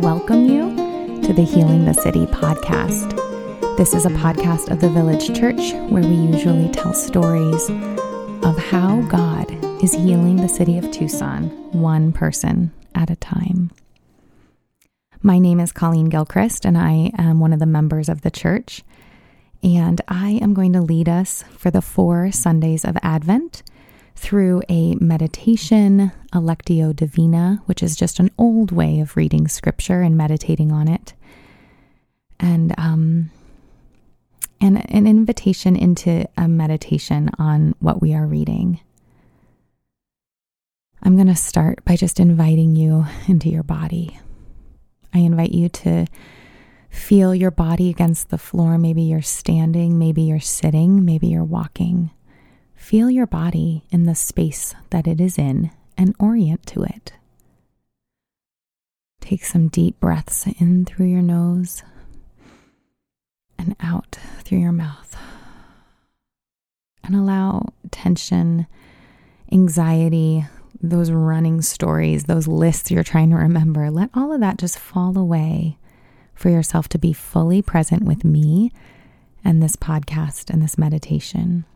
welcome you to the Healing the City podcast. This is a podcast of the Village Church where we usually tell stories of how God is healing the city of Tucson, one person at a time. My name is Colleen Gilchrist, and I am one of the members of the church. And I am going to lead us for the four Sundays of Advent through a meditation, a Lectio Divina, which is just an old way of reading scripture and meditating on it, and um, and an invitation into a meditation on what we are reading. I'm going to start by just inviting you into your body. I invite you to feel your body against the floor. Maybe you're standing, maybe you're sitting, maybe you're walking. Feel your body in the space that it is in and orient to it. Take some deep breaths in through your nose and out through your mouth. And allow tension, anxiety, those running stories, those lists you're trying to remember, let all of that just fall away for yourself to be fully present with me and this podcast and this meditation.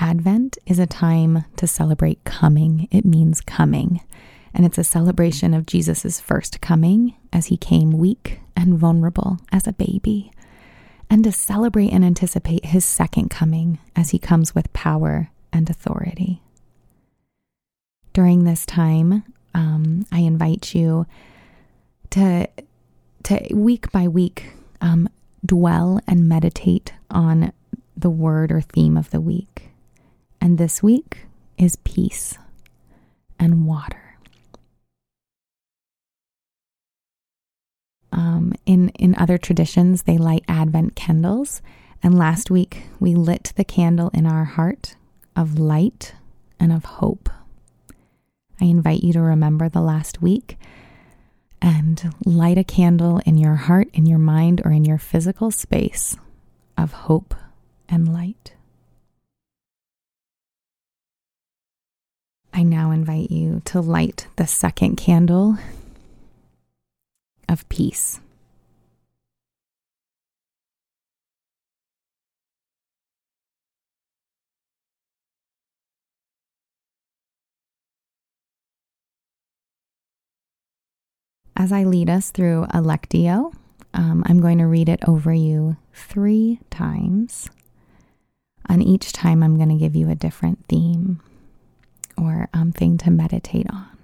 Advent is a time to celebrate coming. It means coming. And it's a celebration of Jesus' first coming as he came weak and vulnerable as a baby, and to celebrate and anticipate his second coming as he comes with power and authority. During this time, um, I invite you to, to week by week, um, dwell and meditate on the word or theme of the week. And this week is peace and water. Um, in, in other traditions, they light Advent candles. And last week, we lit the candle in our heart of light and of hope. I invite you to remember the last week and light a candle in your heart, in your mind, or in your physical space of hope and light. I now invite you to light the second candle of peace. As I lead us through a Lectio, um, I'm going to read it over you three times. And each time, I'm going to give you a different theme or um, thing to meditate on.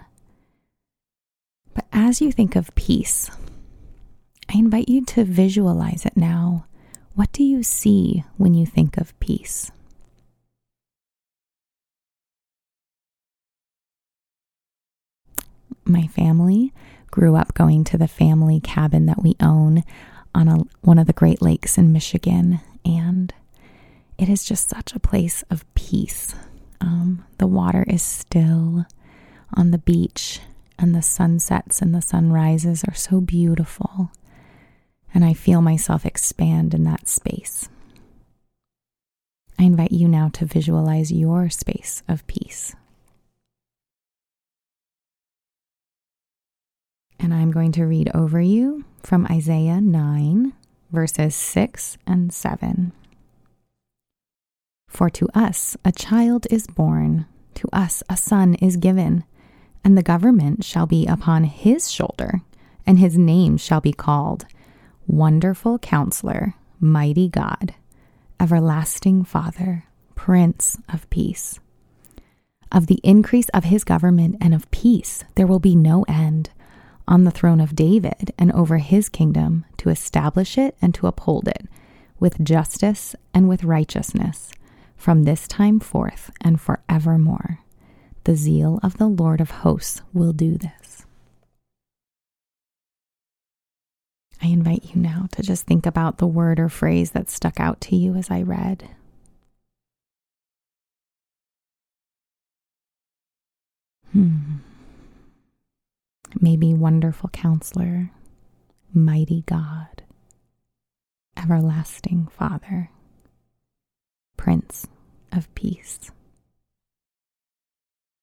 But as you think of peace, I invite you to visualize it now. What do you see when you think of peace? My family grew up going to the family cabin that we own on a, one of the Great Lakes in Michigan, and it is just such a place of peace. Um, the water is still on the beach, and the sunsets and the sunrises are so beautiful. And I feel myself expand in that space. I invite you now to visualize your space of peace. And I'm going to read over you from Isaiah 9, verses 6 and 7. For to us a child is born, to us a son is given, and the government shall be upon his shoulder, and his name shall be called Wonderful Counselor, Mighty God, Everlasting Father, Prince of Peace. Of the increase of his government and of peace there will be no end on the throne of David and over his kingdom to establish it and to uphold it with justice and with righteousness from this time forth and forevermore. The zeal of the Lord of hosts will do this. I invite you now to just think about the word or phrase that stuck out to you as I read. Hmm. Maybe wonderful counselor, mighty God, everlasting Father, Prince of peace.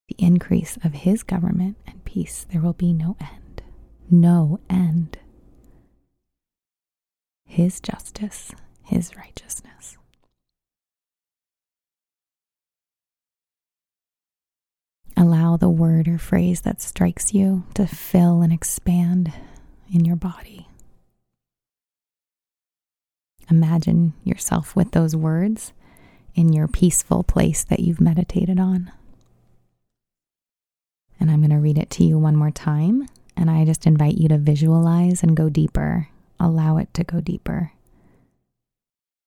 The increase of his government and peace. There will be no end. No end. His justice, His righteousness. Allow the word or phrase that strikes you to fill and expand in your body. Imagine yourself with those words in your peaceful place that you've meditated on. And I'm going to read it to you one more time. And I just invite you to visualize and go deeper. Allow it to go deeper.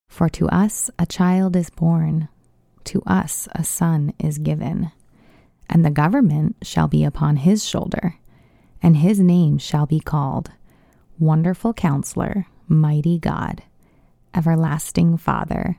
For to us a child is born, to us a son is given, and the government shall be upon his shoulder, and his name shall be called Wonderful Counselor, Mighty God, Everlasting Father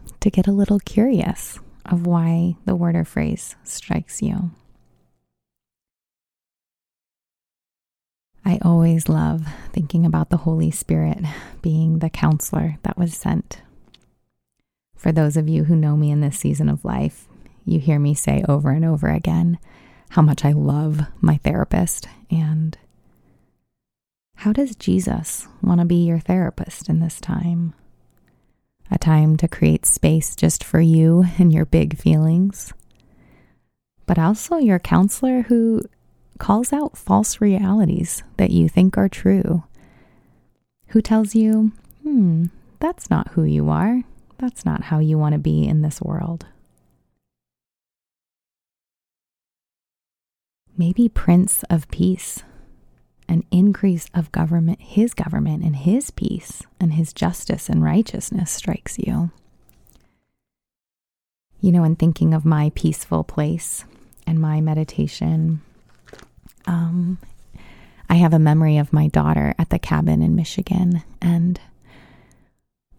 to get a little curious of why the word or phrase strikes you. I always love thinking about the Holy Spirit being the counselor that was sent. For those of you who know me in this season of life, you hear me say over and over again how much I love my therapist. And how does Jesus want to be your therapist in this time? A time to create space just for you and your big feelings, but also your counselor who calls out false realities that you think are true, who tells you, hmm, that's not who you are. That's not how you want to be in this world. Maybe Prince of Peace an increase of government, his government and his peace and his justice and righteousness strikes you. You know, in thinking of my peaceful place and my meditation, um, I have a memory of my daughter at the cabin in Michigan. And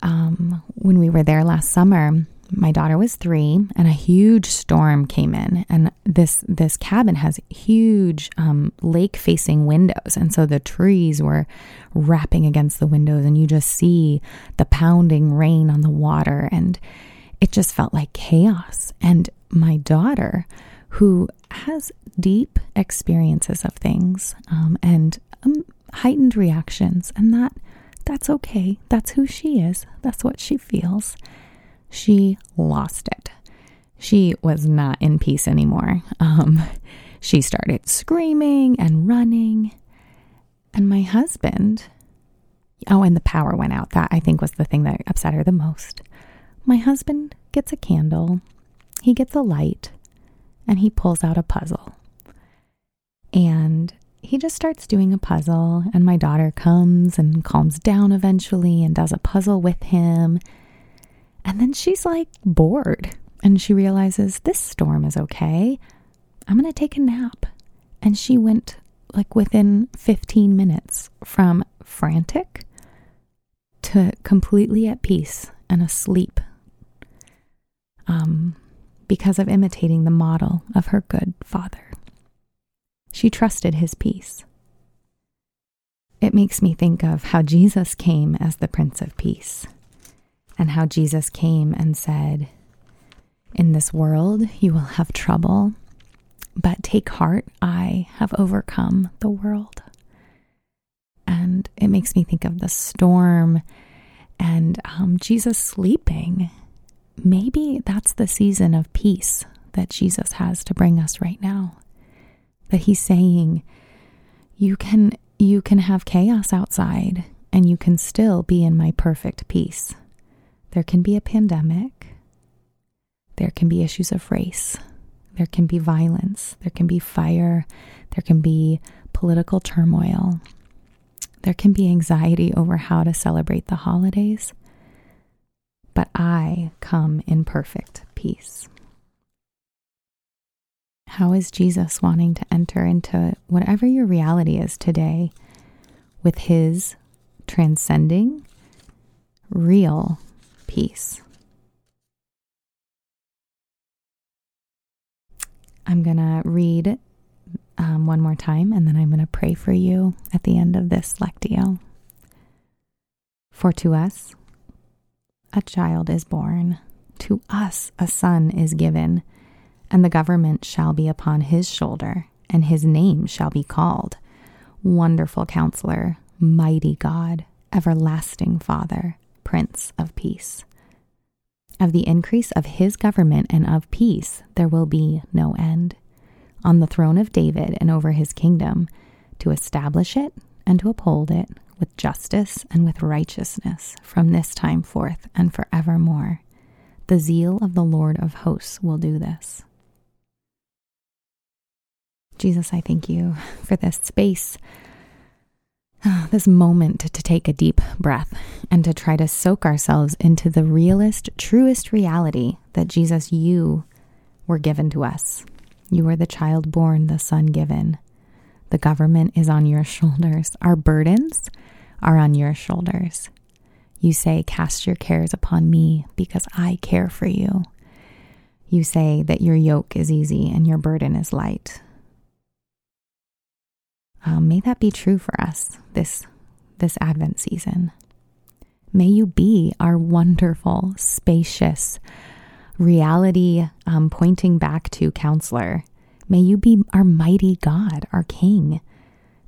um, when we were there last summer, my daughter was three and a huge storm came in and this this cabin has huge um, lake facing windows and so the trees were rapping against the windows and you just see the pounding rain on the water and it just felt like chaos. And my daughter who has deep experiences of things um, and um, heightened reactions and that that's okay. That's who she is. That's what she feels she lost it. She was not in peace anymore. Um, she started screaming and running. And my husband, oh, and the power went out. That I think was the thing that upset her the most. My husband gets a candle, he gets a light, and he pulls out a puzzle. And he just starts doing a puzzle, and my daughter comes and calms down eventually and does a puzzle with him. And then she's like bored and she realizes this storm is okay. I'm going to take a nap. And she went like within 15 minutes from frantic to completely at peace and asleep um, because of imitating the model of her good father. She trusted his peace. It makes me think of how Jesus came as the Prince of Peace and how Jesus came and said, In this world you will have trouble, but take heart, I have overcome the world. And it makes me think of the storm and um, Jesus sleeping. Maybe that's the season of peace that Jesus has to bring us right now. That he's saying, you can you can have chaos outside and you can still be in my perfect peace. There can be a pandemic. There can be issues of race. There can be violence. There can be fire. There can be political turmoil. There can be anxiety over how to celebrate the holidays. But I come in perfect peace. How is Jesus wanting to enter into whatever your reality is today with his transcending, real peace? I'm going to read um, one more time and then I'm going to pray for you at the end of this Lectio. For to us a child is born, to us a son is given and the government shall be upon his shoulder, and his name shall be called Wonderful Counselor, Mighty God, Everlasting Father, Prince of Peace. Of the increase of his government and of peace there will be no end. On the throne of David and over his kingdom, to establish it and to uphold it with justice and with righteousness from this time forth and forevermore. The zeal of the Lord of hosts will do this. Jesus, I thank you for this space, this moment to take a deep breath and to try to soak ourselves into the realest, truest reality that Jesus, you were given to us. You are the child born, the son given. The government is on your shoulders. Our burdens are on your shoulders. You say, Cast your cares upon me because I care for you. You say that your yoke is easy and your burden is light. Um, may that be true for us this this Advent season. May you be our wonderful, spacious reality um, pointing back to counselor. May you be our mighty God, our King.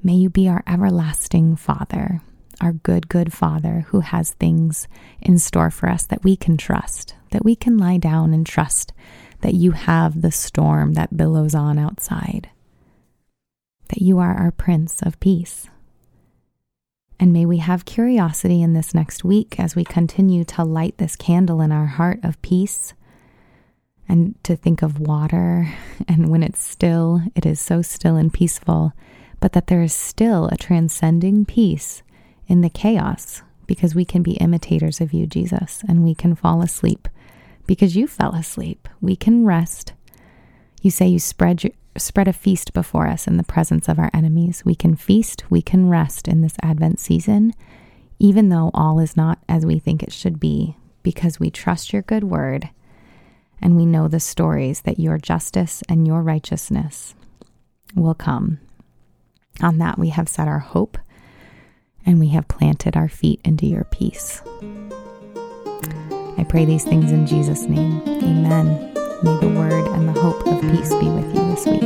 May you be our everlasting Father, our good, good Father who has things in store for us that we can trust, that we can lie down and trust that you have the storm that billows on outside that you are our Prince of Peace. And may we have curiosity in this next week as we continue to light this candle in our heart of peace and to think of water. And when it's still, it is so still and peaceful, but that there is still a transcending peace in the chaos because we can be imitators of you, Jesus, and we can fall asleep because you fell asleep. We can rest. You say you spread your, spread a feast before us in the presence of our enemies. We can feast, we can rest in this Advent season, even though all is not as we think it should be, because we trust your good word and we know the stories that your justice and your righteousness will come. On that we have set our hope and we have planted our feet into your peace. I pray these things in Jesus' name. Amen. May the word and the hope of peace be with you this week.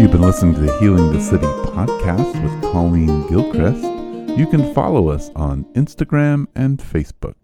You've been listening to the Healing the City podcast with Colleen Gilchrist. You can follow us on Instagram and Facebook.